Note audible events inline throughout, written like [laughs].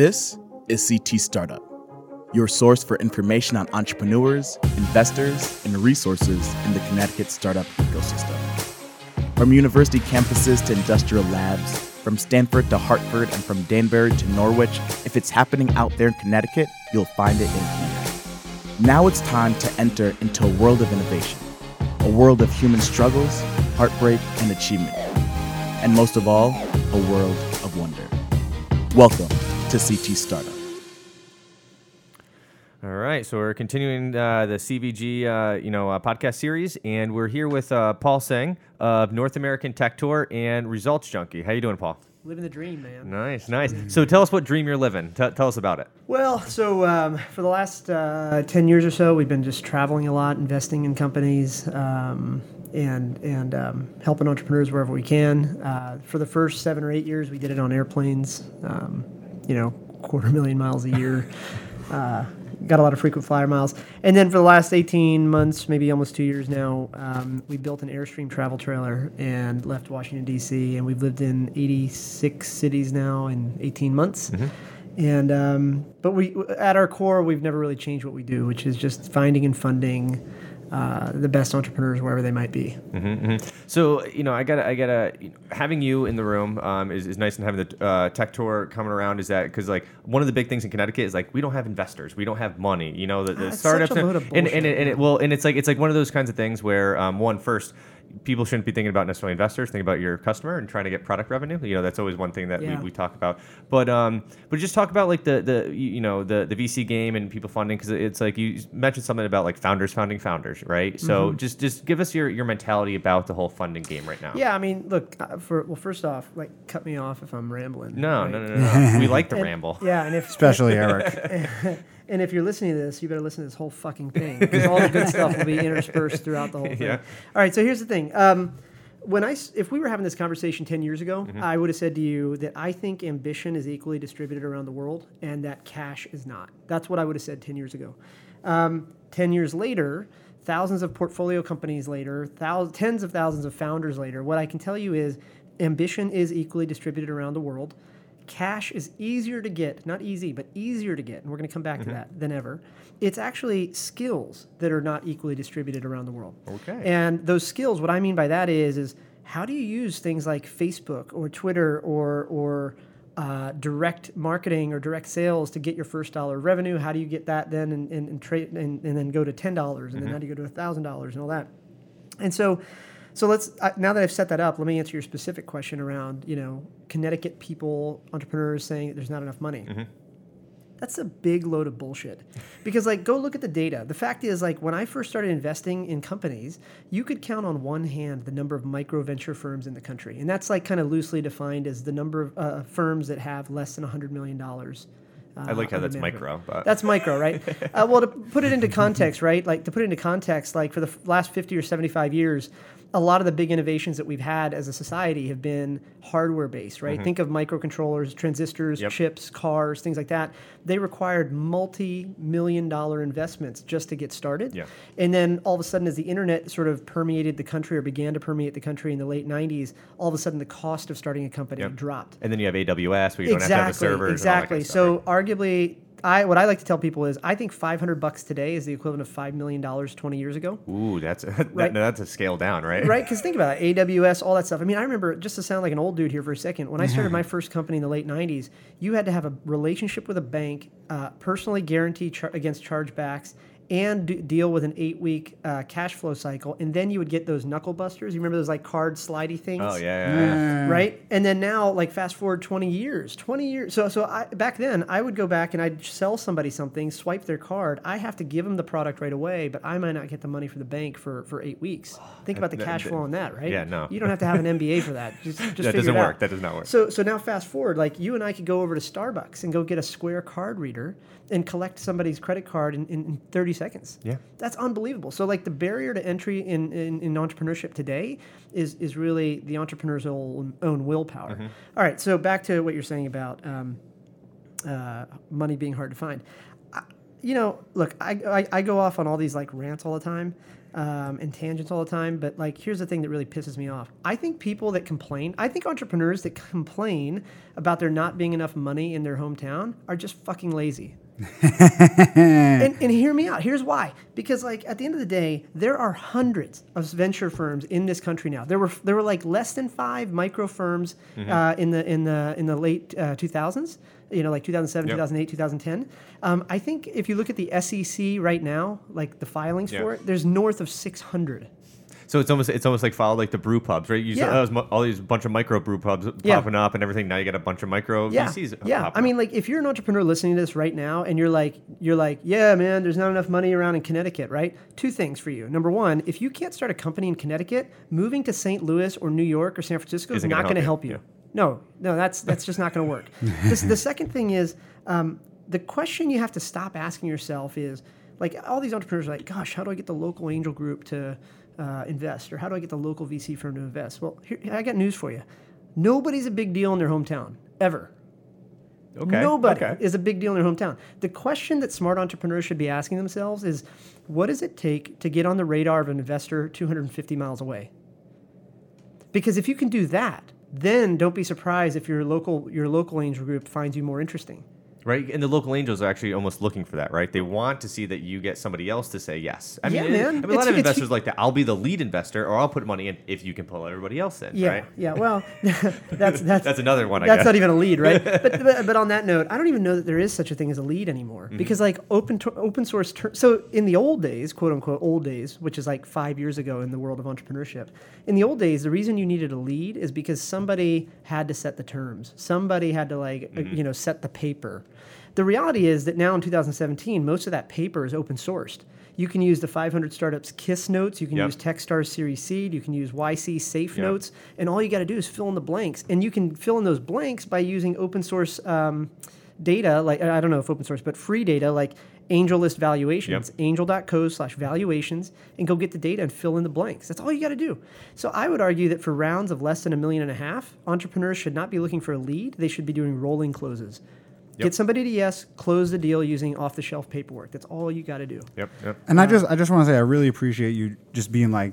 This is CT Startup, your source for information on entrepreneurs, investors, and resources in the Connecticut startup ecosystem. From university campuses to industrial labs, from Stanford to Hartford, and from Danbury to Norwich, if it's happening out there in Connecticut, you'll find it in here. Now it's time to enter into a world of innovation, a world of human struggles, heartbreak, and achievement, and most of all, a world of wonder. Welcome to CT Startup. All right, so we're continuing uh, the CVG, uh, you know, uh, podcast series, and we're here with uh, Paul Singh of North American Tech Tour and Results Junkie. How you doing, Paul? Living the dream, man. Nice, nice. So tell us what dream you're living. T- tell us about it. Well, so um, for the last uh, 10 years or so, we've been just traveling a lot, investing in companies, um, and, and um, helping entrepreneurs wherever we can. Uh, for the first seven or eight years, we did it on airplanes, um, you know, quarter million miles a year. uh, got a lot of frequent flyer miles. And then for the last 18 months, maybe almost two years now, um, we built an Airstream travel trailer and left Washington, D.C. And we've lived in 86 cities now in 18 months. And um, but we, at our core, we've never really changed what we do, which is just finding and funding uh, the best entrepreneurs wherever they might be. So you know, I gotta, I gotta, you know, having you in the room um, is, is nice, and having the uh, tech tour coming around is that because like one of the big things in Connecticut is like we don't have investors, we don't have money. You know, the, the Ah, startups a load of and, and, and, it, well, and it's like it's like one of those kinds of things where um, one first. People shouldn't be thinking about necessarily investors. Think about your customer and trying to get product revenue. You know that's always one thing that Yeah. we, we talk about. But um, but just talk about like the the you you know the the VC game and people funding because it's like you mentioned something about like founders funding founders, right? Mm-hmm. So just just give us your your mentality about the whole funding game right now. Yeah, I mean, look, uh, for well, first off, like, cut me off if I'm rambling. No, right? no, no, no, no. we like the [laughs] And- ramble. Yeah, and if especially [laughs] Eric. [laughs] And if you're listening to this, you better listen to this whole fucking thing because all the good [laughs] stuff will be interspersed throughout the whole thing. Yeah. All right, so here's the thing. Um, when I, if we were having this conversation 10 years ago, Mm-hmm. I would have said to you that I think ambition is equally distributed around the world and that cash is not. That's what I would have said 10 years ago. Um, 10 years later, thousands of portfolio companies later, thousands, tens of thousands of founders later, what I can tell you is ambition is equally distributed around the world. Cash is easier to get, not easy, but easier to get, and we're going to come back to that than ever. It's actually skills that are not equally distributed around the world. Okay. And those skills, what I mean by that is, is how do you use things like Facebook or Twitter or or uh, direct marketing or direct sales to get your first dollar of revenue? How do you get that then and and, and trade and, and then go to ten dollars and then how do you go to thousand dollars and all that? And so, so let's uh, now that I've set that up, let me answer your specific question around you know Connecticut people, entrepreneurs saying that there's not enough money. That's a big load of bullshit. Because like go look at the data. The fact is like when I first started investing in companies, you could count on one hand the number of micro venture firms in the country. And that's like kind of loosely defined as the number of uh, firms that have less than 100 million dollars. Uh, I like how that's micro, but That's micro, right? [laughs] uh, well, to put it into context, right? Like to put it into context, like for the f- last 50 or 75 years, a lot of the big innovations that we've had as a society have been hardware based, right? Think of microcontrollers, transistors, Mm-hmm. Yep. chips, cars, things like that. They required multi million dollar investments just to get started. Yeah. And then all of a sudden, as the internet sort of permeated the country or began to permeate the country in the late 90s, all of a sudden the cost of starting a company Yep. dropped and then you have AWS where you don't have to have the servers. exactly. And all that kind of so arguably, I what I like to tell people is I think 500 bucks today is the equivalent of five million dollars 20 years ago. Ooh, that's [laughs] that, Right. that's a scale down, right? Right? Because think about it, AWS, all that stuff. I mean, I remember just to sound like an old dude here for a second. When I [laughs] started my first company in the late '90s, you had to have a relationship with a bank, uh, personally guarantee char- against chargebacks. And do, deal with an eight-week uh, cash flow cycle, and then you would get those knuckle busters. You remember those like card slidey things? Oh yeah, yeah, yeah. right? And then now, like fast forward twenty years, twenty years. So, so I, back then, I would go back and I'd sell somebody something, swipe their card. I have to give them the product right away, but I might not get the money for the bank for for eight weeks. Think about the cash flow on that, right? yeah, no. You don't have to have an MBA for that. Just, just [laughs] That figure doesn't it out. work. That does not work. So, so now fast forward, like you and I could go over to Starbucks and go get a Square card reader and collect somebody's credit card in, in, in 30 seconds. Yeah. That's unbelievable. So like the barrier to entry in, in, in entrepreneurship today is, is really the entrepreneur's own, own willpower. Mm-hmm. All right, so back to what you're saying about um, uh, money being hard to find. I, you know, look, I, I, I go off on all these like rants all the time. um, and tangents all the time. But like, here's the thing that really pisses me off. I think people that complain, I think entrepreneurs that complain about there not being enough money in their hometown are just fucking lazy. [laughs] and, and hear me out. Here's why. Because like at the end of the day, there are hundreds of venture firms in this country now. There were there were like less than five micro firms uh, in the in the in the late uh, 2000s. You know, like 2007, Yep. 2008, 2010. Um, I think if you look at the SEC right now, like the filings for it, there's north of 600. So it's almost it's almost like followed like the brew pubs, right? You Yeah. saw all these bunch of micro brew pubs Yeah. popping up and everything. Now you got a bunch of micro Yeah, VCs. yeah. I mean, like if you're an entrepreneur listening to this right now, and you're like, you're like, yeah, man, there's not enough money around in Connecticut, right? Two things for you. Number one, if you can't start a company in Connecticut, moving to St. Louis or New York or San Francisco is Isn't gonna not going to help help you. you. No, no, that's that's just not going to work. [laughs] this, the second thing is, um, the question you have to stop asking yourself is, like, all these entrepreneurs are like, gosh, how do I get the local angel group to uh, invest, or how do I get the local VC firm to invest? Well, here, I got news for you. Nobody's a big deal in their hometown ever. okay, Nobody okay. is a big deal in their hometown. The question that smart entrepreneurs should be asking themselves is what does it take to get on the radar of an investor 250 miles away? Because if you can do that, then don't be surprised if your local your local angel group finds you more interesting. Right? And the local angels are actually almost looking for that, right? They want to see that you get somebody else to say yes. I Yeah, mean, man. I mean, a It's- lot of it's- investors like that. I'll be the lead investor, or I'll put money in if you can pull everybody else in, Yeah, right? yeah. Well, [laughs] that's [laughs] that's That's another one. I that's guess. not even a lead, right? [laughs] but, but but on that note, I don't even know that there is such a thing as a lead anymore Mm-hmm. because like open to, open source. Ter- so in the old days, quote unquote old days, which is like five years ago in the world of entrepreneurship, in the old days, the reason you needed a lead is because somebody had to set the terms. Somebody had to like uh, Mm-hmm. you know set the paper. The reality is that now in 2017, most of that paper is open sourced. You can use the 500 startups KISS notes. You can Yep. use Techstars Series Seed. You can use YC Safe Yep. notes and all you got to do is fill in the blanks and you can fill in those blanks by using open source um, data like i don't know if open source but free data like AngelList valuations angel.co slash valuations and go get the data and fill in the blanks that's all you got to do so i would argue that for rounds of less than a million and a half entrepreneurs should not be looking for a lead they should be doing rolling closes Yep. get somebody to yes close the deal using off the shelf paperwork. That's all you got to do. Yep, yep. And I just I just want to say I really appreciate you just being like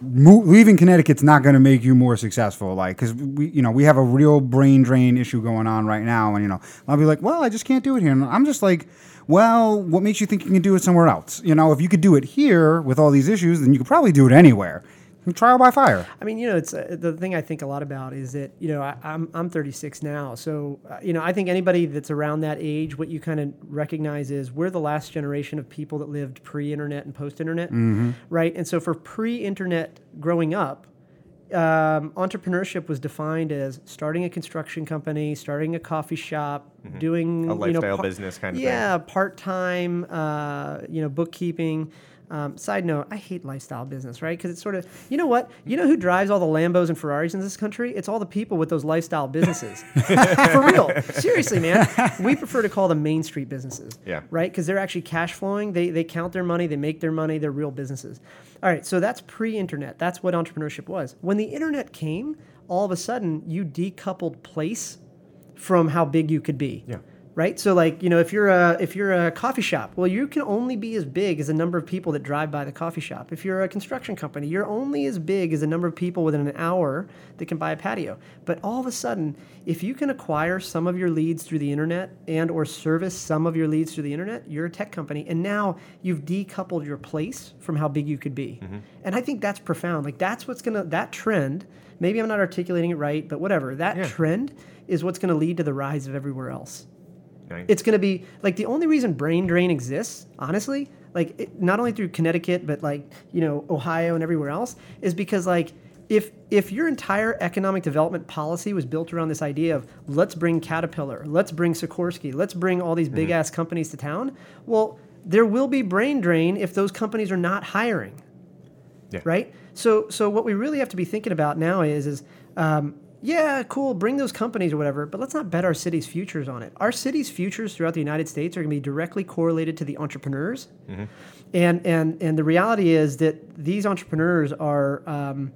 mo- leaving Connecticut's not going to make you more successful like cuz we you know we have a real brain drain issue going on right now and you know I'll be like well I just can't do it here. And I'm just like well what makes you think you can do it somewhere else? You know if you could do it here with all these issues then you could probably do it anywhere trial by fire I mean, you know, it's uh, the thing I think a lot about is that you know I, I'm I'm 36 now, so uh, you know I think anybody that's around that age, what you kind of recognize is we're the last generation of people that lived pre-internet and post-internet, right? And so for pre-internet growing up, um, entrepreneurship was defined as starting a construction company, starting a coffee shop, doing A you know, lifestyle par- business kind of thing. yeah, part time, uh, you know, bookkeeping. Um, side note, I hate lifestyle business, right? Because it's sort of, you know what? You know who drives all the Lambos and Ferraris in this country? It's all the people with those lifestyle businesses. [laughs] For real. Seriously, man. We prefer to call them Main Street businesses. Yeah. Right? Because they're actually cash flowing. They, they count their money, they make their money, they're real businesses. All right, so that's pre internet. That's what entrepreneurship was. When the internet came, all of a sudden you decoupled place from how big you could be. Yeah. Right. So like you know if you're a if you're a coffee shop, well you can only be as big as the number of people that drive by the coffee shop. If you're a construction company, you're only as big as the number of people within an hour that can buy a patio. But all of a sudden, if you can acquire some of your leads through the internet and or service some of your leads through the internet, you're a tech company, and now you've decoupled your place from how big you could be. Mm-hmm. And I think that's profound. Like that's what's gonna that trend. Maybe I'm not articulating it right, but whatever. That Yeah. trend is what's going to lead to the rise of everywhere else Nice. it's going to be like the only reason brain drain exists honestly like it, not only through connecticut but like you know ohio and everywhere else is because like if if your entire economic development policy was built around this idea of let's bring caterpillar let's bring sikorsky let's bring all these big ass companies to town well there will be brain drain if those companies are not hiring Yeah. right? So so what we really have to be thinking about now is is um, yeah, cool, bring those companies or whatever, but let's not bet our city's futures on it. Our city's futures throughout the United States are going to be directly correlated to the entrepreneurs, and and and the reality is that these entrepreneurs are. Um,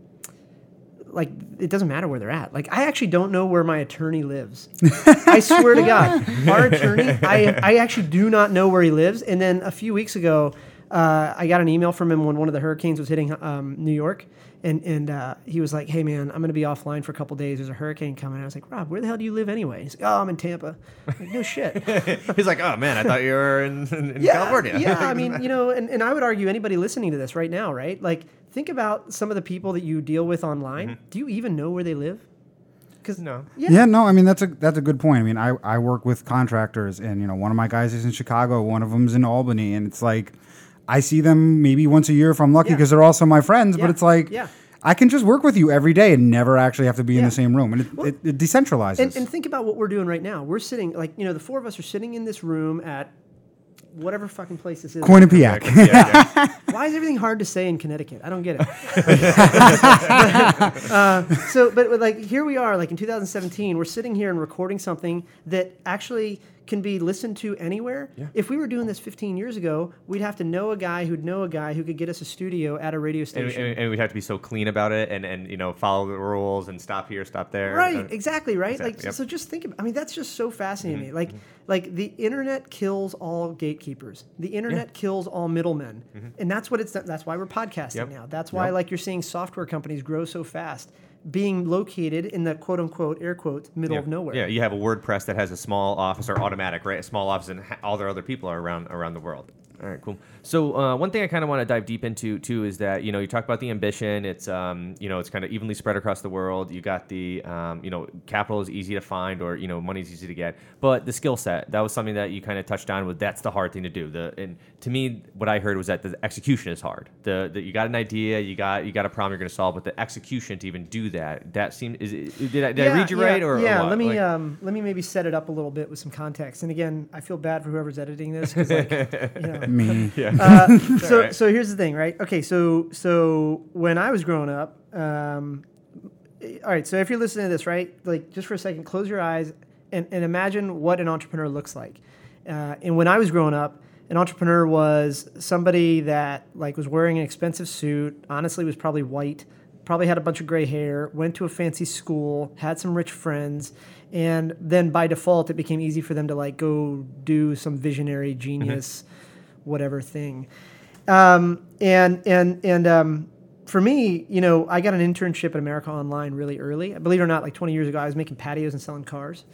like it doesn't matter where they're at. Like I actually don't know where my attorney lives. [laughs] I swear to God, our attorney, I I actually do not know where he lives. And then a few weeks ago, uh, I got an email from him when one of the hurricanes was hitting um, New York, and and uh, he was like, "Hey man, I'm going to be offline for a couple days. There's a hurricane coming." I was like, "Rob, where the hell do you live anyway?" He's like, "Oh, I'm in Tampa." I'm like, no shit. [laughs] He's like, oh man, I thought you were in, in, in yeah, California. yeah, I [laughs] mean, you know, and, and I would argue anybody listening to this right now, right? Like, think about some of the people that you deal with online. Do you even know where they live? Because No. yeah, Yeah, no, I mean that's a that's a good point. I mean, I, I work with contractors, and you know, one of my guys is in Chicago, one of them's in Albany, and it's like I see them maybe once a year if I'm lucky Yeah. because they're also my friends. Yeah, But it's like yeah. I can just work with you every day and never actually have to be in the same room, and it, it, it decentralizes. And, and think about what we're doing right now. We're sitting, like, you know, the four of us are sitting in this room at whatever fucking place this is. Quinnipiac. Yeah, yeah. [laughs] Why is everything hard to say in Connecticut? I don't get it. [laughs] [laughs] uh, so, but but, like here we are, like in 2017, we're sitting here and recording something that actually can be listened to anywhere. If we were doing this 15 years ago, we'd have to know a guy who'd know a guy who could get us a studio at a radio station. and, and we'd have to be so clean about it, and, and you know follow the rules and stop here, stop there. Right, Uh, exactly, right. exactly, like, yep. so just think. About, I mean, that's just so fascinating. to Mm-hmm, me. Like, like the internet kills all gatekeepers. The internet kills all middlemen, and that's what it's. That's why we're podcasting Mm-hmm. Yep. now. That's why, Yep. like, you're seeing software companies grow so fast, being located in the quote unquote air quotes middle yeah. of nowhere. Yeah, you have a WordPress that has a small office or Automattic, right? A small office, and all their other people are around around the world. All right, cool. So uh, one thing I kind of want to dive deep into too is that you know you talk about the ambition. It's um, you know it's kind of evenly spread across the world. You got the um, you know capital is easy to find or you know money's easy to get, but the skill set that was something that you kind of touched on. With that's the hard thing to do. The and to me what I heard was that the execution is hard. The, the you got an idea, you got you got a problem you're going to solve, but the execution to even do that that seemed is it, did I, did I read you yeah, right or or yeah? what? let me Like- um, let me maybe set it up a little bit with some context. And again, I feel bad for whoever's editing this because like [laughs] you know, [laughs] Me. Uh, [laughs] so alright. so here's the thing, right? Okay, so so when I was growing up, um, all right. So if you're listening to this, right, like just for a second, close your eyes and, and imagine what an entrepreneur looks like. Uh, and when I was growing up, an entrepreneur was somebody that like was wearing an expensive suit. Honestly, was probably white. Probably had a bunch of gray hair. Went to a fancy school. Had some rich friends. And then by default, it became easy for them to like go do some visionary genius, whatever thing. Um, and and and um, for me, you know, I got an internship at America Online really early. Believe it or not, like 20 years ago, I was making patios and selling cars.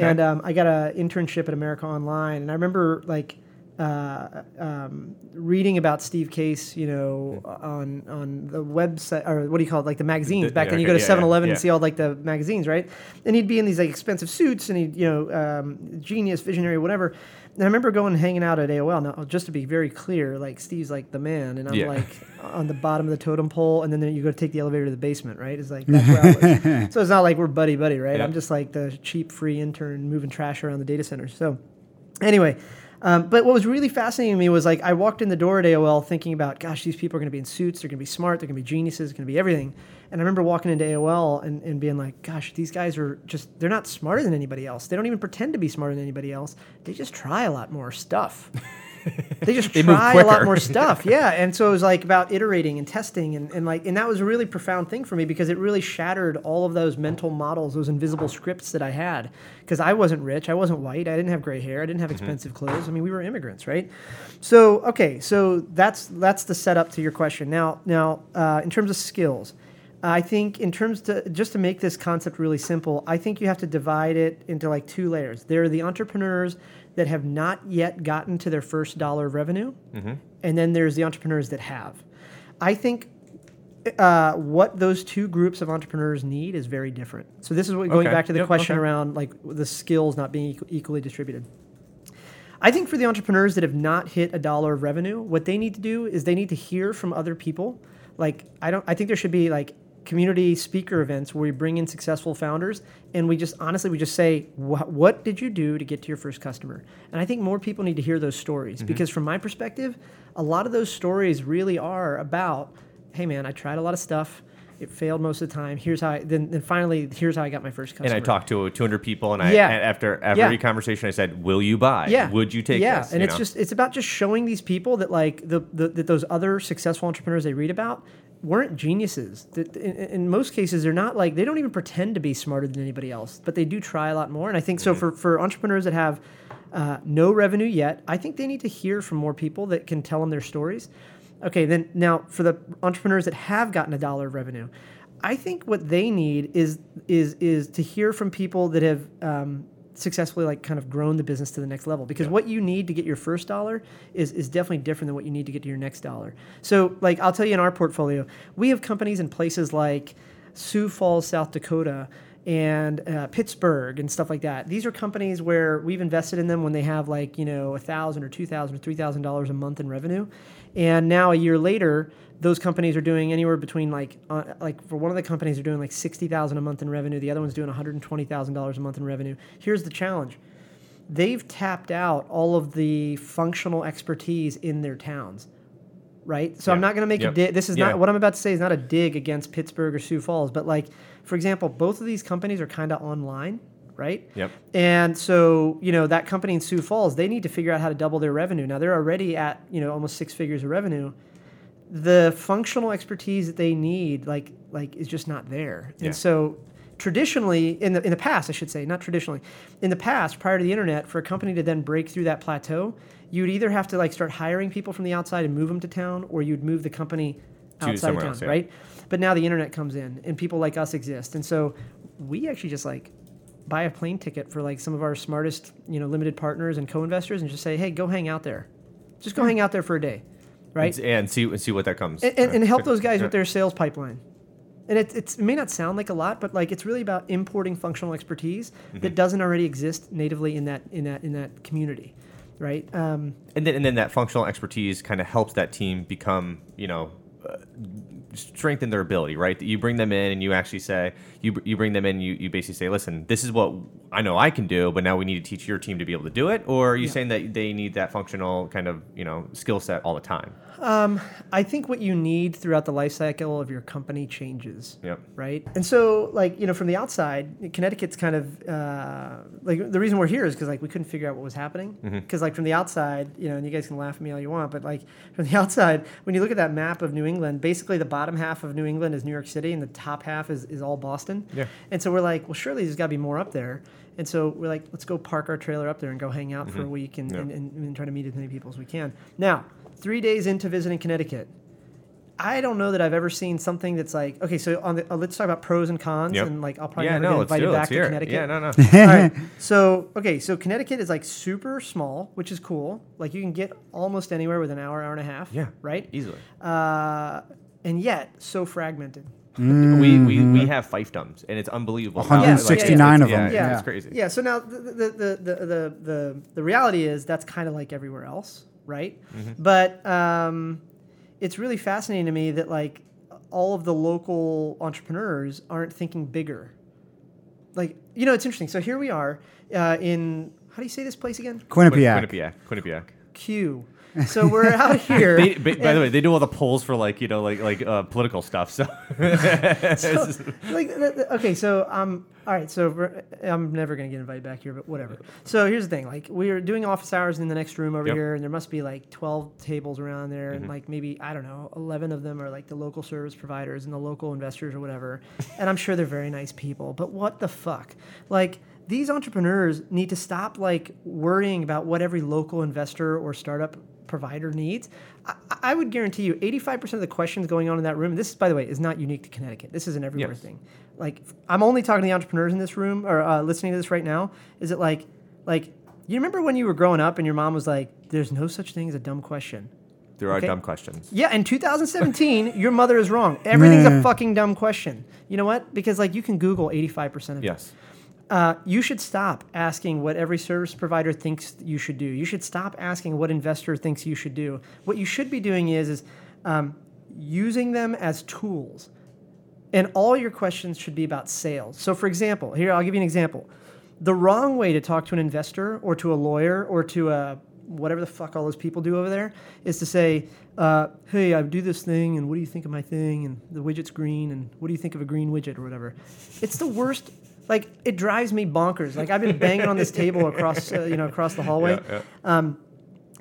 And um, I got an internship at America Online, and I remember like uh, um, reading about Steve Case, you know, on on the website or what do you call it, like the magazines. The- Back yeah, then, you go to yeah, yeah, 7-Eleven yeah. and see all like the magazines, right? And he'd be in these like expensive suits, and he'd you know, um, genius, visionary, whatever. And I remember going and hanging out at AOL. Now, just to be very clear, like Steve's like the man, and I'm like [laughs] on the bottom of the totem pole, and then you go to take the elevator to the basement, right? It's like that's where I was. [laughs] so it's not like we're buddy buddy, right? I'm just like the cheap free intern moving trash around the data center. So anyway. Um, but what was really fascinating to me was like I walked in the door at AOL thinking about, gosh, these people are going to be in suits, they're going to be smart, they're going to be geniuses, they're going to be everything. And I remember walking into AOL and, and being like, gosh, these guys are just, they're not smarter than anybody else. They don't even pretend to be smarter than anybody else. They just try a lot more stuff. [laughs] [laughs] they just They try a lot more stuff. [laughs] Yeah. And so it was like about iterating and testing and, and like, and that was a really profound thing for me because it really shattered all of those mental models, those invisible scripts that I had. Because I wasn't rich, I wasn't white, I didn't have gray hair, I didn't have Mm-hmm. expensive clothes. I mean, we were immigrants, right? So okay, so that's that's the setup to your question. Now, now uh, in terms of skills, I think in terms to just to make this concept really simple, I think you have to divide it into like two layers. There are the entrepreneurs that have not yet gotten to their first dollar of revenue, Mm-hmm. and then there's the entrepreneurs that have. I think uh, what those two groups of entrepreneurs need is very different. So this is what going Okay. back to the Yep, question okay. around like the skills not being equ- equally distributed. I think for the entrepreneurs that have not hit a dollar of revenue, what they need to do is they need to hear from other people. Like I don't I think there should be like community speaker events where we bring in successful founders and we just honestly we just say "Wha- what did you do to get to your first customer and i think more people need to hear those stories mm-hmm. because from my perspective a lot of those stories really are about hey man i tried a lot of stuff it failed most of the time here's how I, then, then finally here's how i got my first customer And I talked to 200 people, and I Yeah. after every Yeah. conversation, I said, "Will you buy? yeah Would you take yeah this?" and you it's know? just it's about just showing these people that like the, the that those other successful entrepreneurs they read about weren't geniuses in, most cases they're not like they don't even pretend to be smarter than anybody else but they do try a lot more and i think so for for entrepreneurs that have Uh, no revenue yet. I think they need to hear from more people that can tell them their stories. Okay, then now for the entrepreneurs that have gotten a dollar of revenue, I think what they need is is is to hear from people that have um, successfully like kind of grown the business to the next level because what you need to get your first dollar is is definitely different than what you need to get to your next dollar. So like I'll tell you in our portfolio, we have companies in places like Sioux Falls, South Dakota and uh, Pittsburgh and stuff like that. These are companies where we've invested in them when they have like you know a thousand or two thousand or three thousand dollars a month in revenue, and now a year later, those companies are doing anywhere between like uh, like for one of the companies are doing like sixty thousand a month in revenue. The other one's doing one hundred and twenty thousand dollars a month in revenue. Here's the challenge: they've tapped out all of the functional expertise in their towns. Right, so I'm not going to make Yep. a dig. This is Yeah. not what I'm about to say is not a dig against Pittsburgh or Sioux Falls, but like for example, both of these companies are kind of online, right? Yep. And so, you know, that company in Sioux Falls, they need to figure out how to double their revenue. Now they're already at, you know, almost six figures of revenue. The functional expertise that they need, like, like is just not there. Yeah. And so traditionally in the in the past, I should say, not traditionally, in the past, prior to the internet, for a company to then break through that plateau, you'd either have to like start hiring people from the outside and move them to town, or you'd move the company outside of town, else, yeah. right? But now the internet comes in and people like us exist. And so we actually just like buy a plane ticket for like some of our smartest, you know, limited partners and co-investors and just say, "Hey, go hang out there. Just go hmm. hang out there for a day." Right? And, see and see what that comes. and, and, and help those guys with their sales pipeline. And it, it's, it may not sound like a lot, but like it's really about importing functional expertise Mm-hmm. that doesn't already exist natively in that in that in that community, right? Um, and then and then that functional expertise kind of helps that team become you know uh, strengthen their ability right you bring them in and you actually say you, you bring them in you, you basically say listen this is what i know i can do but now we need to teach your team to be able to do it or are you Yeah. saying that they need that functional kind of you know skill set all the time Um, I think what you need throughout the life cycle of your company changes. Yep. Right. And so, like you know, from the outside, Connecticut's kind of uh, like the reason we're here is because like we couldn't figure out what was happening. Mm-hmm. Because like from the outside, you know, and you guys can laugh at me all you want, but like from the [laughs] outside, when you look at that map of New England, basically the bottom half of New England is New York City, and the top half is is all Boston. Yeah. And so we're like, well, surely there's got to be more up there. And so we're like, let's go park our trailer up there and go hang out mm-hmm. for a week and, Yeah. and, and, and try to meet as many people as we can. Now, three days into visiting Connecticut, I don't know that I've ever seen something that's like, okay, so on the, uh, let's talk about pros and cons, Yep. and like I'll probably yeah never no get invited back to hear it Connecticut. yeah no no [laughs] All right. [laughs] So, okay, so Connecticut is like super small, which is cool. Like you can get almost anywhere with an hour, hour and a half. yeah Right? easily Uh, and yet so fragmented. we, we we have fiefdoms and it's unbelievable how- 169 it's- of them. yeah, Yeah. it's crazy Yeah. So now the the the the the, the, the reality is that's kind of like everywhere else, right? But um, it's really fascinating to me that like all of the local entrepreneurs aren't thinking bigger. Like you know, it's interesting. So here we are uh, in how do you say this place again? Quinnipiac. Quinnipiac Quinnipiac Q. So we're out [laughs] here. They, by, by the way, they do all the polls for like you know like like uh, political stuff. So, [laughs] so, [laughs] like th- th- okay so um all right so i'm never going to get invited back here but whatever so here's the thing like we're doing office hours in the next room over Yep. here and there must be like 12 tables around there and like maybe i don't know 11 of them are like the local service providers and the local investors or whatever and i'm sure they're very nice people but what the fuck like these entrepreneurs need to stop like worrying about what every local investor or startup provider needs. I, I would guarantee you 85% of the questions going on in that room, this, by the way, is not unique to Connecticut. This is an everywhere Yes. thing. Like, I'm only talking to the entrepreneurs in this room or uh, listening to this right now. Is it like, like, you remember when you were growing up and your mom was like, there's no such thing as a dumb question? there are Okay. dumb questions. Yeah, in 2017, [laughs] your mother is wrong. Everything's a fucking dumb question. You know what? Because like you can Google 85% of it. Yes. Uh, you should stop asking what every service provider thinks you should do. You should stop asking what investor thinks you should do. What you should be doing is, is um, using them as tools. And all your questions should be about sales. So, for example, here, I'll give you an example. The wrong way to talk to an investor or to a lawyer or to a whatever the fuck all those people do over there is to say, uh, hey, I do this thing, and what do you think of my thing? And the widget's green, and what do you think of a green widget or whatever? It's the worst. Like, it drives me bonkers. Like, I've been banging on this [laughs] table across, uh, you know, across the hallway. Yeah, yeah.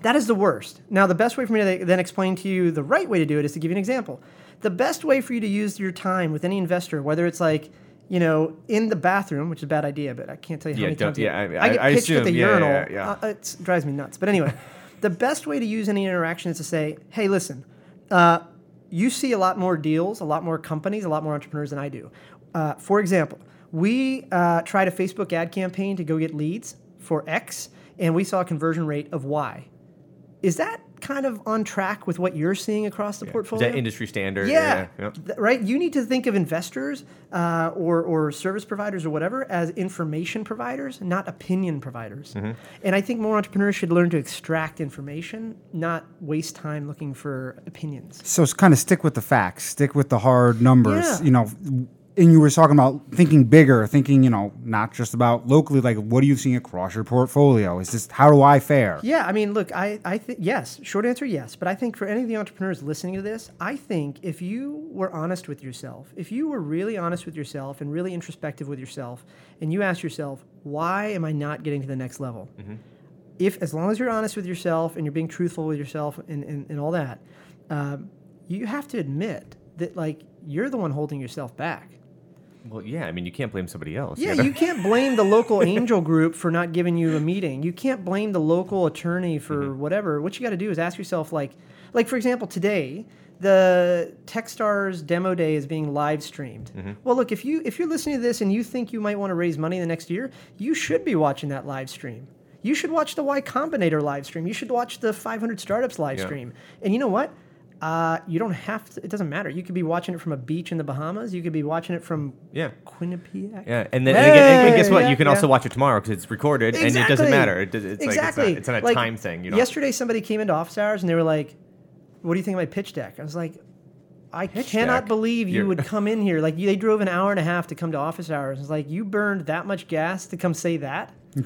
That is the worst. Now, the best way for me to then explain to you the right way to do it is to give you an example. The best way for you to use your time with any investor, whether it's like you know, in the bathroom, which is a bad idea, but I can't tell you how Yeah, many times yeah, I, I- get I pitched at the assume, yeah, urinal. yeah, yeah. Uh, it drives me nuts. But anyway, [laughs] the best way to use any interaction is to say, "Hey, listen, uh, you see a lot more deals, a lot more companies, a lot more entrepreneurs than I do. Uh, for example, we uh, tried a Facebook ad campaign to go get leads for X, and we saw a conversion rate of Y. Is that kind of on track with what you're seeing across the Is portfolio? that industry standard? Yeah, yeah. th- right. You need to think of investors uh, or or service providers or whatever as information providers, not opinion providers. Mm-hmm. And I think more entrepreneurs should learn to extract information, not waste time looking for opinions. So kind of stick with the facts, stick with the hard numbers. Yeah. You know, and you were talking about thinking bigger, thinking you know not just about locally. Like, what are you seeing across your portfolio? Is this how do I fare? Yeah, I mean, look, I, I think yes. Short answer, yes. But I think for any of the entrepreneurs listening to this, I think if you were honest with yourself, if you were really honest with yourself and really introspective with yourself, and you ask yourself, why am I not getting to the next level? If as long as you're honest with yourself and you're being truthful with yourself and, and, and all that, um, you have to admit that like you're the one holding yourself back. Well, yeah. I mean, you can't blame somebody else. Yeah, you can't blame the local [laughs] angel group for not giving you a meeting. You can't blame the local attorney for Mm-hmm. whatever. What you got to do is ask yourself, like, like for example, today the TechStars demo day is being live streamed. Mm-hmm. Well, look, if you if you're listening to this and you think you might want to raise money the next year, you should be watching that live stream. You should watch the Y Combinator live stream. You should watch the 500 Startups live Yeah. stream. And you know what? Uh, you don't have to. It doesn't matter. You could be watching it from a beach in the Bahamas. You could be watching it from Yeah. Quinnipiac. Yeah, and then and again, and guess what? yeah, you can yeah. also watch it tomorrow because it's recorded, exactly. and it doesn't matter. It it's exactly. like it's not, it's not a Like, time thing. You know. Yesterday, somebody came into office hours and they were like, "What do you think of my pitch deck?" I was like, "I cannot deck? believe you You're- would [laughs] come in here. Like, you, they drove an hour and a half to come to office hours. It's like you burned that much gas to come say that." [laughs]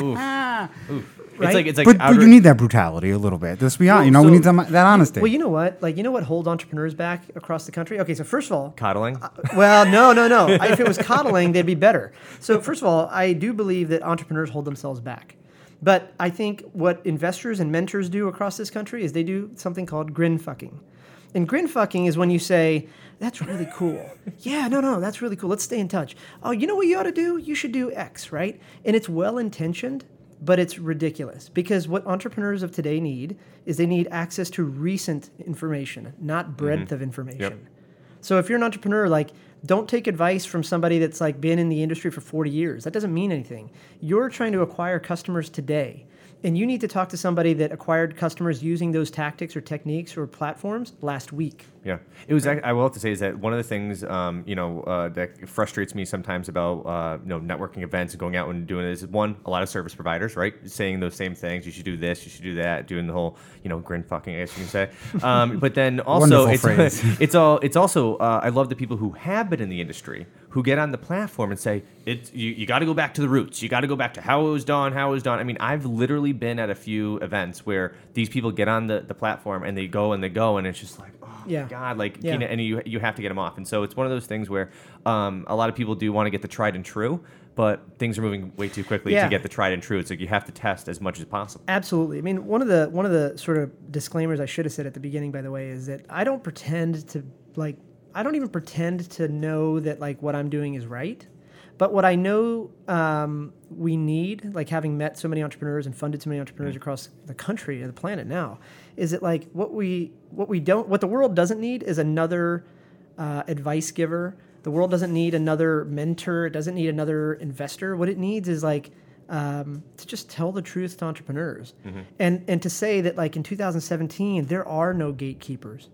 Oof. Right? It's like it's like But, but you need that brutality a little bit. Let's be honest. You know, we need some, that honesty. Well, you know what? Like, you know what holds entrepreneurs back across the country? Okay, so first of all, coddling. Uh, well, no, no, no. I- if it was coddling, they'd be better. So, first of all, I do believe that entrepreneurs hold themselves back. But I think what investors and mentors do across this country is they do something called grin fucking. And grin fucking is when you say, that's really cool. [laughs] yeah, no, no, that's really cool. Let's stay in touch. Oh, you know what you ought to do? You should do X, right? And it's well intentioned, but it's ridiculous because what entrepreneurs of today need is they need access to recent information, not mm-hmm. breadth of information. So if you're an entrepreneur, like don't take advice from somebody that's like been in the industry for 40 years. That doesn't mean anything. You're trying to acquire customers today. And you need to talk to somebody that acquired customers using those tactics or techniques or platforms last week. Yeah, it was. I will have to say is that one of the things um, you know uh, that frustrates me sometimes about uh, you know networking events and going out and doing this is one a lot of service providers right saying those same things. You should do this. You should do that. Doing the whole you know grin fucking. I guess you can say. Um, [laughs] but then also it's [laughs] [laughs] it's all it's also uh, I love the people who have been in the industry who get on the platform and say it's you, you got to go back to the roots. You got to go back to how it was done, how it was done. I mean, I've literally been at a few events where these people get on the, the platform and they go and they go and it's just like oh Yeah. God, like Yeah. you know, and you you have to get them off. And so it's one of those things where um, a lot of people do want to get the tried and true, but things are moving way too quickly Yeah. to get the tried and true. It's like you have to test as much as possible. Absolutely. I mean, one of the one of the sort of disclaimers I should have said at the beginning, by the way, is that I don't pretend to like I don't even pretend to know that like what I'm doing is right. But what I know um, we need, like having met so many entrepreneurs and funded so many entrepreneurs across the country and the planet now, is it like what we what we don't what the world doesn't need is another uh, advice giver. The world doesn't need another mentor. It doesn't need another investor. What it needs is like um, to just tell the truth to entrepreneurs, and and to say that like in 2017 there are no gatekeepers.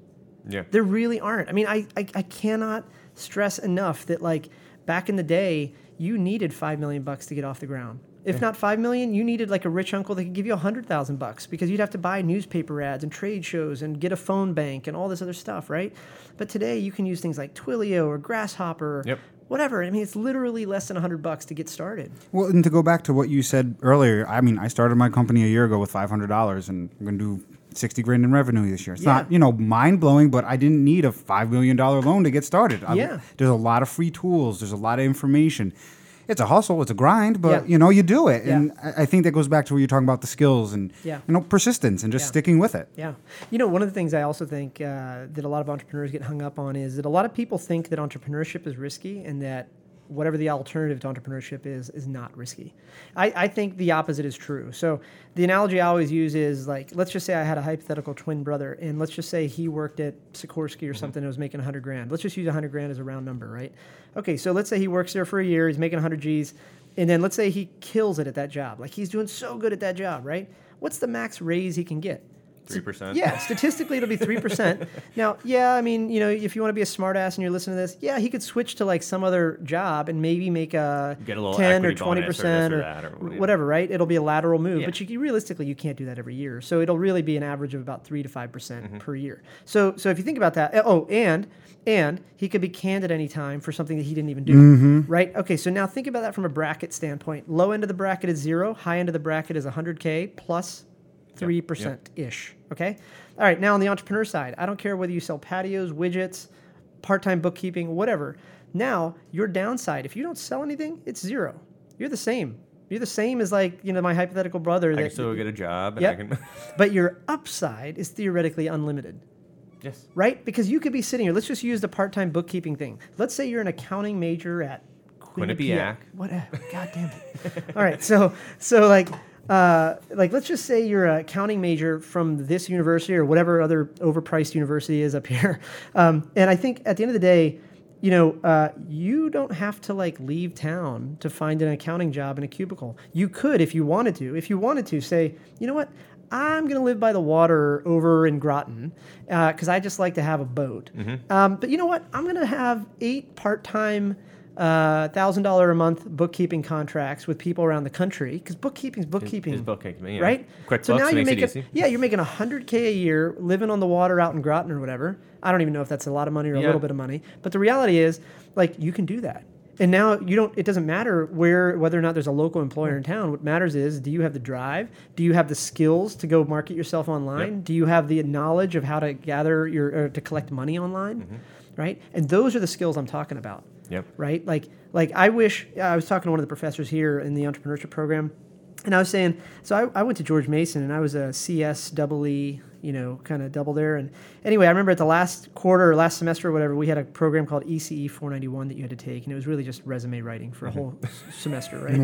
Yeah. There really aren't. I mean, I, I, I cannot stress enough that like back in the day, you needed five million bucks to get off the ground. If not five million, you needed like a rich uncle that could give you a hundred thousand bucks because you'd have to buy newspaper ads and trade shows and get a phone bank and all this other stuff, right? But today you can use things like Twilio or Grasshopper, Yep. whatever. I mean, it's literally less than a hundred bucks to get started. Well, and to go back to what you said earlier, I mean, I started my company a year ago with five hundred dollars, and I'm going to do sixty grand in revenue this year. It's not, you know, mind blowing, but I didn't need a five million dollar loan to get started. I- Yeah. there's a lot of free tools. There's a lot of information. It's a hustle, it's a grind, but Yeah. you know, you do it. Yeah. And I, I think that goes back to what you're talking about the skills and Yeah. you know persistence and just sticking with it. Yeah. You know, one of the things I also think uh, that a lot of entrepreneurs get hung up on is that a lot of people think that entrepreneurship is risky and that whatever the alternative to entrepreneurship is, is not risky. I, I think the opposite is true. So the analogy I always use is like, let's just say I had a hypothetical twin brother and let's just say he worked at Sikorsky or mm-hmm. something and was making 100 grand. Let's just use 100 grand as a round number, right? Okay, so let's say he works there for a year, he's making 100 G's, and then let's say he kills it at that job. Like he's doing so good at that job, right? What's the max raise he can get? Three percent. Yeah, statistically it'll be three percent. [laughs] now, yeah, I mean, you know, if you want to be a smartass and you're listening to this, yeah, he could switch to like some other job and maybe make a Get a little ten or twenty bonus or this percent or or, or, yeah. whatever, right? It'll be a lateral move, Yeah. but you, realistically you can't do that every year. So it'll really be an average of about three to five percent Mm-hmm. per year. So so if you think about that, oh, and and he could be canned at any time for something that he didn't even do, right? Okay, so now think about that from a bracket standpoint. Low end of the bracket is zero. High end of the bracket is 100k plus three percent ish. Okay. All right. Now on the entrepreneur side, I don't care whether you sell patios, widgets, part-time bookkeeping, whatever. Now your downside, if you don't sell anything, it's zero. You're the same. You're the same as like you know my hypothetical brother. I that, can still get a job. And Yep. Can. [laughs] but your upside is theoretically unlimited yes. right? Because you could be sitting here. Let's just use the part-time bookkeeping thing. Let's say you're an accounting major at Quinnipiac. What? uh, God damn it! All right, so so like. Uh, like let's just say you're a accounting major from this university or whatever other overpriced university is up [laughs] here, um, and I think at the end of the day, you know, uh, you don't have to like leave town to find an accounting job in a cubicle. You could if you wanted to. If you wanted to, say, you know what, I'm going to live by the water over in Groton because I just like to have a boat. Um, but you know what? I'm going to have eight part time, uh, thousand dollar a month bookkeeping contracts with people around the country because bookkeeping is bookkeeping. is bookkeeping, yeah. right? QuickBooks so now you're making yeah, you're making hundred k a year living on the water out in Groton or whatever. I don't even know if that's a lot of money or a little bit of money, but the reality is like you can do that. And now you don't. It doesn't matter where, whether or not there's a local employer in town. What matters is, do you have the drive? Do you have the skills to go market yourself online? Do you have the knowledge of how to gather your, or to collect money online, Mm-hmm. Right? And those are the skills I'm talking about Yep. right? Like, like I wish I was talking to one of the professors here in the entrepreneurship program, and I was saying, so I, I went to George Mason and I was a CS double E, you know, kind of double there. And anyway, I remember at the last quarter or last semester or whatever, we had a program called ECE 491 that you had to take, and it was really just resume writing for a whole [laughs] semester, right?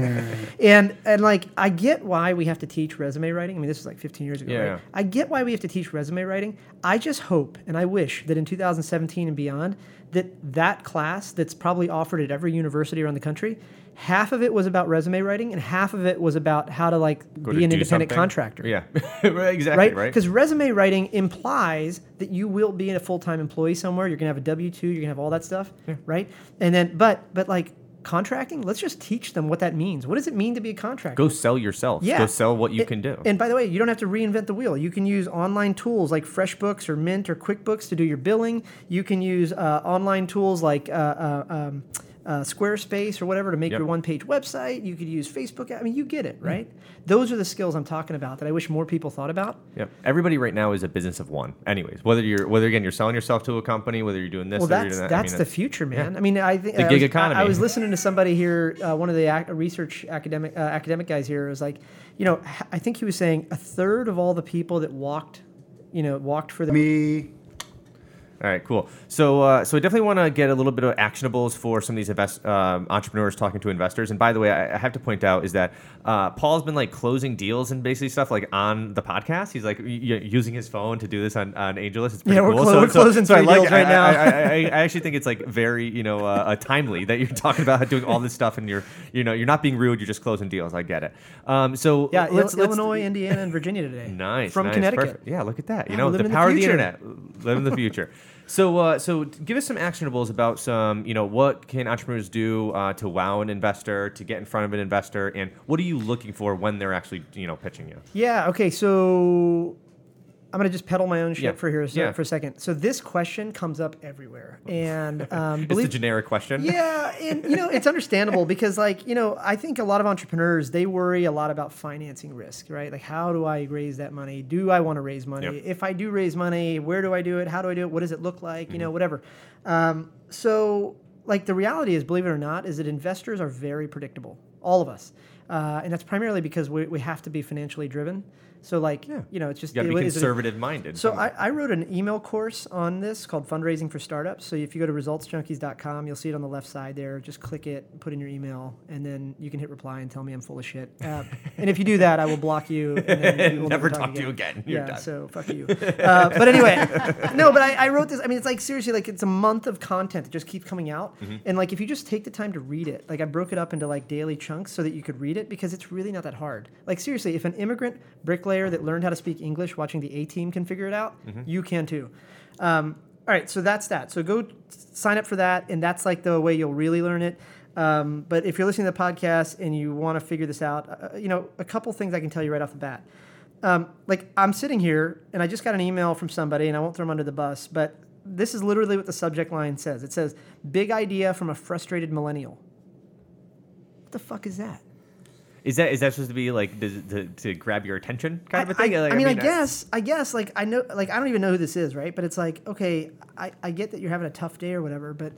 And and like I get why we have to teach resume writing. I mean, this was like 15 years ago. Yeah. Right? I get why we have to teach resume writing. I just hope and I wish that in 2017 and beyond, that that class that's probably offered at every university around the country, half of it was about resume writing and half of it was about how to like Go be to an independent something. contractor. Yeah. [laughs] Exactly. Right? Right. Because resume writing implies that you will be in a full time employee somewhere. You're gonna have a W two. You're gonna have all that stuff, Yeah. right? And then, but but like contracting, let's just teach them what that means. What does it mean to be a contractor? Go sell yourself. Yeah. Go sell what you can do. And by the way, you don't have to reinvent the wheel. You can use online tools like FreshBooks or Mint or QuickBooks to do your billing. You can use uh, online tools like uh, uh, um, uh, Squarespace or whatever to make Yep. your one-page website. You could use Facebook. I mean, you get it, right? Those are the skills I'm talking about that I wish more people thought about. Yep. Everybody right now is a business of one. Anyways, whether you're whether again you're selling yourself to a company, whether you're doing this, Well, whether that's you're doing that. I that's mean, the future, man. I mean, I think The I gig was, I- I, was listening to somebody here, uh, one of the ac- research academic uh, academic guys here was like, you know, I think he was saying a third of all the people that walked, you know, walked for the Me, All right, cool. So, uh, so I definitely want to get a little bit of actionables for some of these invest, um, entrepreneurs talking to investors. And by the way, I, I have to point out is that uh, Paul's been like closing deals and basically stuff like on the podcast. He's like y- using his phone to do this on, on AngelList. It's pretty Yeah, we're cool. clo- so, we're so- closing so three like deals right now. I, I, I, I actually think it's like very you know uh, uh, timely that you're [laughs] talking about doing all this stuff and you're you know you're not being rude. You're just closing deals. I get it. Um, so yeah, let's, Il- let's Illinois, Indiana, and [laughs] Virginia today. Nice from nice, Connecticut. perfect. Yeah, look at that. You know, the in the power of the internet. Live in the future. [laughs] So, uh, so give us some actionables about some, you know, what can entrepreneurs do uh, to wow an investor, to get in front of an investor, and what are you looking for when they're actually, you know, pitching you? Yeah. Okay. So I'm gonna just pedal my own shit Yeah, for here yeah. for a second. So this question comes up everywhere, and [laughs] um, It's the believe generic question. yeah, and you know it's understandable because like you know I think a lot of entrepreneurs they worry a lot about financing risk, right? Like how do I raise that money? Do I want to raise money? Yep. If I do raise money, where do I do it? How do I do it? What does it look like? You know, Mm-hmm. whatever. Um, so like the reality is, believe it or not, is that investors are very predictable. All of us, uh, and that's primarily because we, we have to be financially driven. So like, you know, it's just You got to be it is- conservative minded. so I, I wrote an email course on this called Fundraising for Startups. So if you go to resultsjunkies.com, you'll see it on the left side there. Just click it, put in your email, and then you can hit reply and tell me I'm full of shit. Uh, and if you do that, I will block you. And then we [laughs] will Never talk to you again. You're yeah, done. so fuck you. Uh, but anyway, [laughs] no, but I, I wrote this. I mean, it's like seriously, like it's a month of content that just keeps coming out. Mm-hmm. And like if you just take the time to read it, like I broke it up into like daily chunks so that you could read it because it's really not that hard. Like seriously, if an immigrant bricklayer that learned how to speak English watching the A Team can figure it out, Mm-hmm. you can too. Um, all right, so that's that. So go sign up for that, and that's like the way you'll really learn it. Um, but if you're listening to the podcast and you want to figure this out, uh, you know, a couple things I can tell you right off the bat. Um, like I'm sitting here and I just got an email from somebody, and I won't throw them under the bus, but this is literally what the subject line says. It says, "Big idea from a frustrated millennial." What the fuck is that? Is that is that supposed to be like to, to, to grab your attention kind of a I, thing? I, Like, I mean, I, guess, I guess, like I know, like I don't even know who this is, right? But it's like, okay, I, I get that you're having a tough day or whatever, but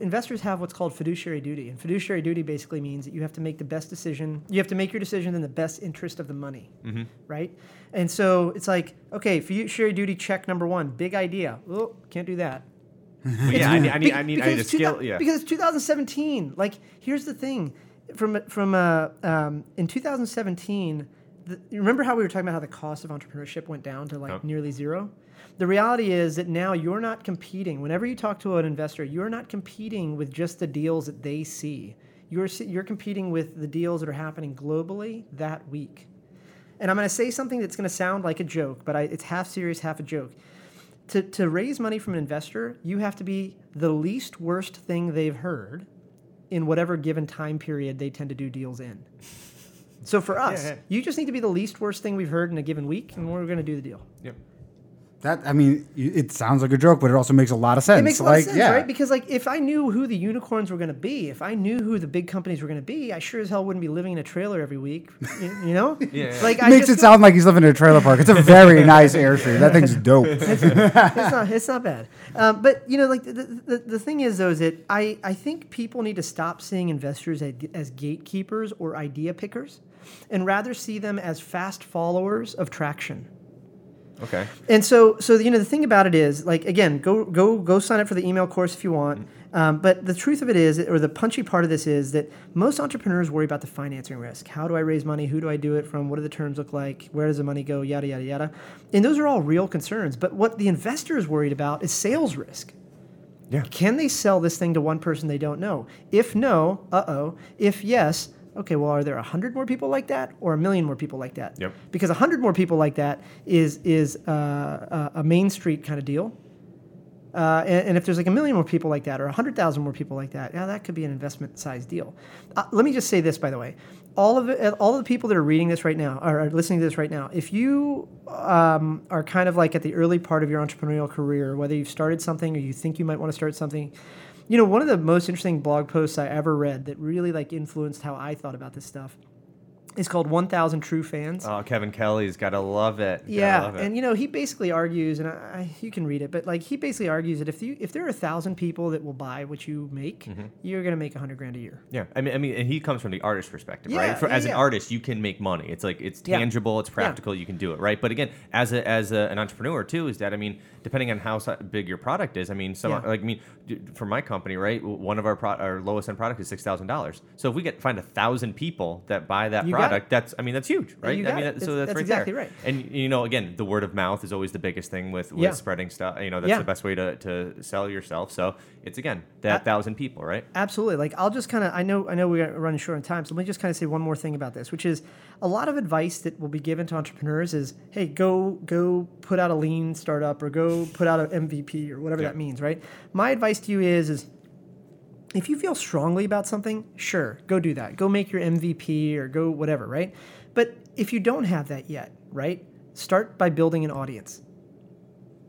investors have what's called fiduciary duty, and fiduciary duty basically means that you have to make the best decision. You have to make your decision in the best interest of the money, Mm-hmm. right? And so it's like, okay, fiduciary duty check number one, big idea. Oh, can't do that. [laughs] Yeah, I need, I need, I need, I need a skill. Yeah. Because it's 2017. Like, here's the thing: from from uh, um, in 2017, the, remember how we were talking about how the cost of entrepreneurship went down to like Yep. nearly zero? The reality is that now you're not competing. Whenever you talk to an investor, you're not competing with just the deals that they see. You're you're competing with the deals that are happening globally that week. And I'm going to say something that's going to sound like a joke, but I, it's half serious, half a joke to, to raise money from an investor, you have to be the least worst thing they've heard in whatever given time period they tend to do deals in. So for us, yeah. you just need to be the least worst thing we've heard in a given week, and we're going to do the deal. Yep. That I mean, it sounds like a joke, but it also makes a lot of sense. It makes a lot like, of sense, yeah. right? Because like if I knew who the unicorns were going to be, if I knew who the big companies were going to be, I sure as hell wouldn't be living in a trailer every week. You, you know? [laughs] Yeah. Like It I makes just it sound like he's living in a trailer park. It's a very [laughs] nice Airstream. That thing's [laughs] dope. it's not it's not bad. Um, but you know, like the, the, the thing is though is that I, I think people need to stop seeing investors as, as gatekeepers or idea pickers, and rather see them as fast followers of traction. Okay. And so, so you know, the thing about it is, like, again, go go go sign up for the email course if you want. Um, but the truth of it is, or the punchy part of this is that most entrepreneurs worry about the financing risk. How do I raise money? Who do I do it from? What do the terms look like? Where does the money go? Yada yada yada. And those are all real concerns. But what the investor is worried about is sales risk. Yeah. Can they sell this thing to one person they don't know? If no, uh oh. If yes, okay, well, are there a hundred more people like that or a million more people like that? Yep. Because a hundred more people like that is is uh, a a Main Street kind of deal. Uh, and, and if there's like a million more people like that or a hundred thousand more people like that, yeah, that could be an investment size deal. Uh, let me just say this, by the way, all of it, all of the people that are reading this right now or are listening to this right now, if you um, are kind of like at the early part of your entrepreneurial career, whether you've started something or you think you might want to start something, you know, one of the most interesting blog posts I ever read that really like influenced how I thought about this stuff is called 1000 True Fans. Oh, Kevin Kelly's gotta love it. Gotta Yeah, love it. and you know he basically argues, and I, I, you can read it, but like he basically argues that if you if there are a thousand people that will buy what you make, Mm-hmm. you're gonna make a hundred grand a year. Yeah, I mean, I mean, and he comes from the artist perspective, Yeah, right? For, yeah, as an artist, you can make money. It's like it's Yeah. tangible, it's practical, you can do it, right? But again, as a, as a, an entrepreneur too, is that I mean, depending on how big your product is, I mean, some Yeah. like I mean, for my company, right? One of our pro- our lowest end product is six thousand dollars. So if we get find a thousand people that buy that You got it. Product, that's I mean, that's huge, right? I mean, that- so That's- that's, right exactly there. right. And you know, again, the word of mouth is always the biggest thing with with Yeah. spreading stuff. You know, that's Yeah. the best way to to sell yourself. So it's again that I- thousand people, right? Absolutely. Like I'll just kind of I know I know we're running short on time, so let me just kind of say one more thing about this, which is a lot of advice that will be given to entrepreneurs is, hey, go go put out a lean startup or go put out an MVP or whatever Yeah. that means, right? My advice to you is is if you feel strongly about something, sure, go do that. Go make your MVP or go whatever, right? But if you don't have that yet, right? Start by building an audience.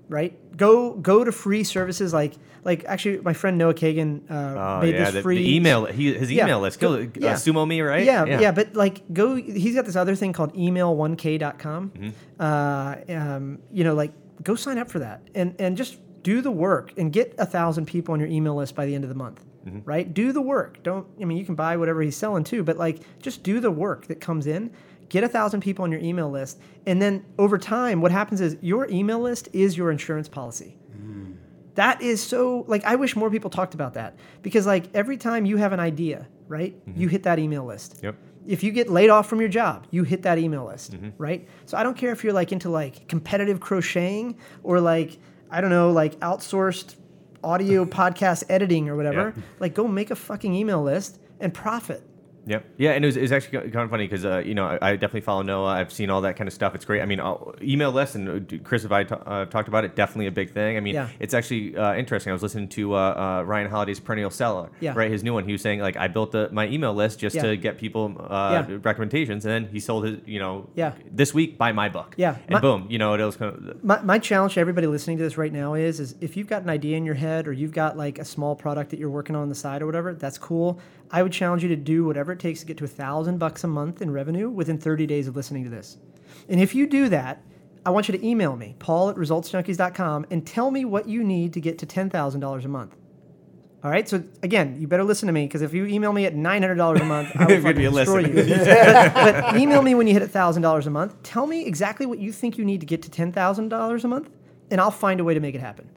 Right? Go go to free services like like actually my friend Noah Kagan uh, Oh made yeah, this the, free the email he, his Yeah. email list. Go- Go, yeah. uh, SumoMe, right? Yeah, yeah, but like go. He's got this other thing called email1k.com. Mm-hmm. Uh, um, you know, like go sign up for that and and just do the work and get a thousand people on your email list by the end of the month. Mm-hmm. right? Do the work. Don't, I mean, you can buy whatever he's selling too, but like just do the work that comes in. Get a thousand people on your email list. And then over time, what happens is your email list is your insurance policy. Mm. That is so like I wish more people talked about that because like every time you have an idea, right? You mm-hmm. hit that email list. Yep. If you get laid off from your job, you hit that email list, mm-hmm. right? So I don't care if you're like into like competitive crocheting or like I don't know, like outsourced audio [laughs] podcast editing or whatever. Yeah. Like go make a fucking email list and profit. Yep. Yeah, and it was, it was actually kind of funny because uh, you know I, I definitely follow Noah. I've seen all that kind of stuff. It's great. I mean, uh, email lists and uh, Chris and I t- uh, talked about it. Definitely a big thing. I mean, Yeah. it's actually uh, interesting. I was listening to uh, uh, Ryan Holiday's Perennial Seller, Yeah. right? His new one. He was saying like I built the, my email list just Yeah. to get people uh, recommendations, and then he sold his you know Yeah. this week buy my book. Yeah. and My- boom, you know it was kind of My, my challenge to everybody listening to this right now is, is if you've got an idea in your head or you've got like a small product that you're working on, on the side or whatever, that's cool. I would challenge you to do whatever it takes to get to a thousand bucks a month in revenue within 30 days of listening to this. And if you do that, I want you to email me, paul at resultsjunkies.com, and tell me what you need to get to $10,000 a month. All right. So again, you better listen to me because if you email me at nine hundred dollars a month, I [laughs] will You're gonna be fucking destroy you. but, [laughs] but email me when you hit thousand dollars a month. Tell me exactly what you think you need to get to ten thousand dollars a month, and I'll find a way to make it happen.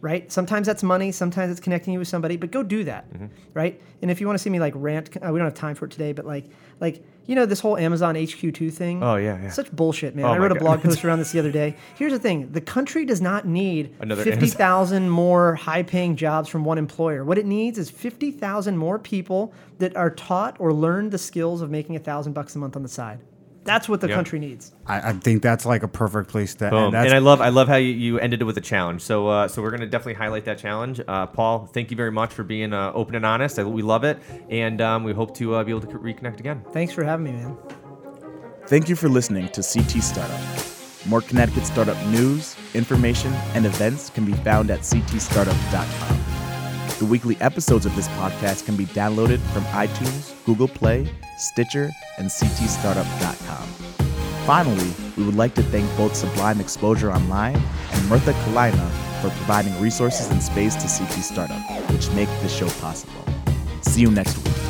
Right? Sometimes that's money. Sometimes it's connecting you with somebody. But go do that. Mm-hmm. Right? And if you want to see me like rant, uh, we don't have time for it today. But like, like you know, this whole Amazon HQ two thing. Oh, yeah, yeah. Such bullshit, man. Oh, I wrote a God. blog post [laughs] around this the other day. Here's the thing: the country does not need Another fifty thousand more high-paying jobs from one employer. What it needs is fifty thousand more people that are taught or learned the skills of making a thousand bucks a month on the side. That's what the Yeah. country needs. I, I think that's like a perfect place to Boom. end. That's And I love I love how you, you ended it with a challenge. So uh, so we're gonna definitely highlight that challenge. Uh, Paul, thank you very much for being uh, open and honest. I, we love it, and um, we hope to uh, be able to reconnect again. Thanks for having me, man. Thank you for listening to CT Startup. More Connecticut startup news, information, and events can be found at ctstartup.com. The weekly episodes of this podcast can be downloaded from iTunes, Google Play, Stitcher, and ctstartup.com. Finally, we would like to thank both Sublime Exposure Online and Mirtha Kalina for providing resources and space to CT Startup, which make this show possible. See you next week.